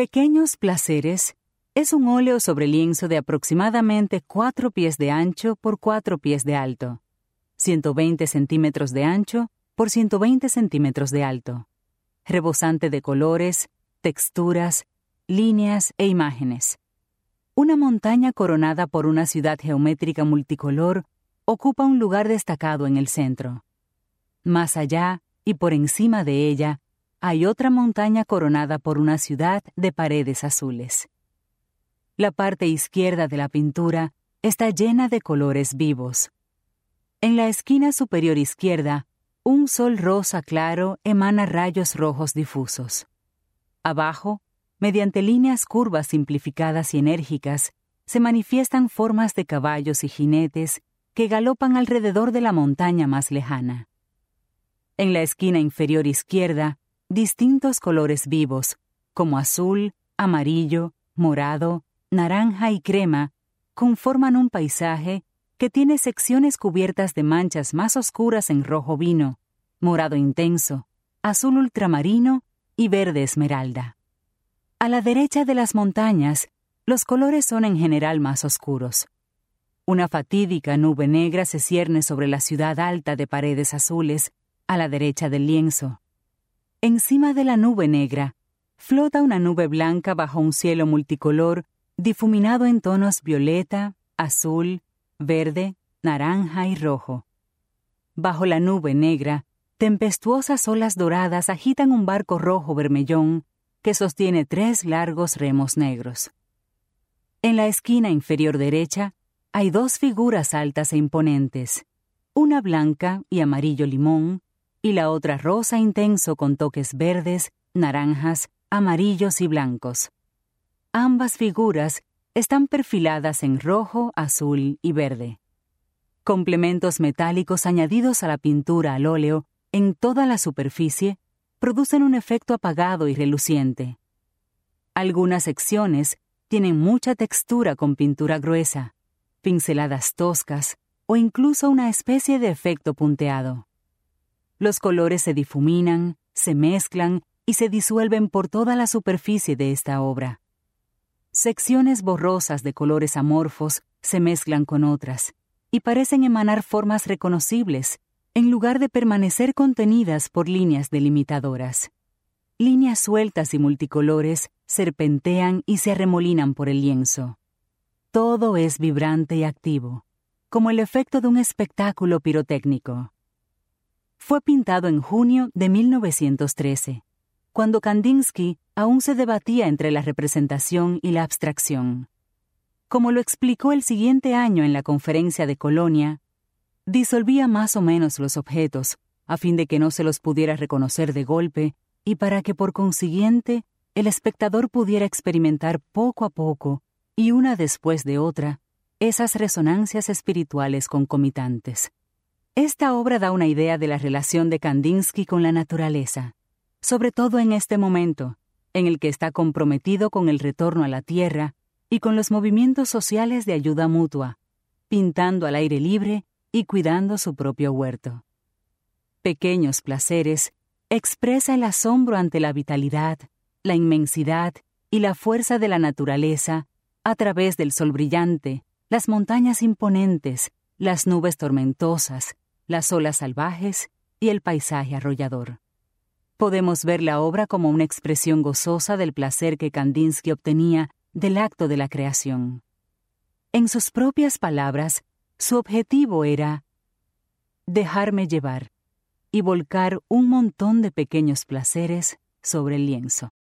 Pequeños placeres es un óleo sobre lienzo de aproximadamente 4 pies de ancho por 4 pies de alto, 120 centímetros de ancho por 120 centímetros de alto, rebosante de colores, texturas, líneas e imágenes. Una montaña coronada por una ciudad geométrica multicolor ocupa un lugar destacado en el centro. Más allá y por encima de ella hay otra montaña coronada por una ciudad de paredes azules. La parte izquierda de la pintura está llena de colores vivos. En la esquina superior izquierda, un sol rosa claro emana rayos rojos difusos. Abajo, mediante líneas curvas simplificadas y enérgicas, se manifiestan formas de caballos y jinetes que galopan alrededor de la montaña más lejana. En la esquina inferior izquierda, distintos colores vivos, como azul, amarillo, morado, naranja y crema, conforman un paisaje que tiene secciones cubiertas de manchas más oscuras en rojo vino, morado intenso, azul ultramarino y verde esmeralda. A la derecha de las montañas, los colores son en general más oscuros. Una fatídica nube negra se cierne sobre la ciudad alta de paredes azules, a la derecha del lienzo. Encima de la nube negra, flota una nube blanca bajo un cielo multicolor difuminado en tonos violeta, azul, verde, naranja y rojo. Bajo la nube negra, tempestuosas olas doradas agitan un barco rojo vermellón que sostiene tres largos remos negros. En la esquina inferior derecha hay dos figuras altas e imponentes, una blanca y amarillo limón, y la otra rosa intenso con toques verdes, naranjas, amarillos y blancos. Ambas figuras están perfiladas en rojo, azul y verde. Complementos metálicos añadidos a la pintura al óleo en toda la superficie producen un efecto apagado y reluciente. Algunas secciones tienen mucha textura con pintura gruesa, pinceladas toscas o incluso una especie de efecto punteado. Los colores se difuminan, se mezclan y se disuelven por toda la superficie de esta obra. Secciones borrosas de colores amorfos se mezclan con otras y parecen emanar formas reconocibles en lugar de permanecer contenidas por líneas delimitadoras. Líneas sueltas y multicolores serpentean y se arremolinan por el lienzo. Todo es vibrante y activo, como el efecto de un espectáculo pirotécnico fue pintado en junio de 1913, cuando Kandinsky aún se debatía entre la representación y la abstracción. Como lo explicó el siguiente año en la conferencia de Colonia, disolvía más o menos los objetos a fin de que no se los pudiera reconocer de golpe y para que por consiguiente el espectador pudiera experimentar poco a poco y una después de otra esas resonancias espirituales concomitantes. Esta obra da una idea de la relación de Kandinsky con la naturaleza, sobre todo en este momento, en el que está comprometido con el retorno a la tierra y con los movimientos sociales de ayuda mutua, pintando al aire libre y cuidando su propio huerto. Pequeños placeres expresa el asombro ante la vitalidad, la inmensidad y la fuerza de la naturaleza a través del sol brillante, las montañas imponentes, las nubes tormentosas, las olas salvajes y el paisaje arrollador. Podemos ver la obra como una expresión gozosa del placer que Kandinsky obtenía del acto de la creación. En sus propias palabras, su objetivo era dejarme llevar y volcar un montón de pequeños placeres sobre el lienzo.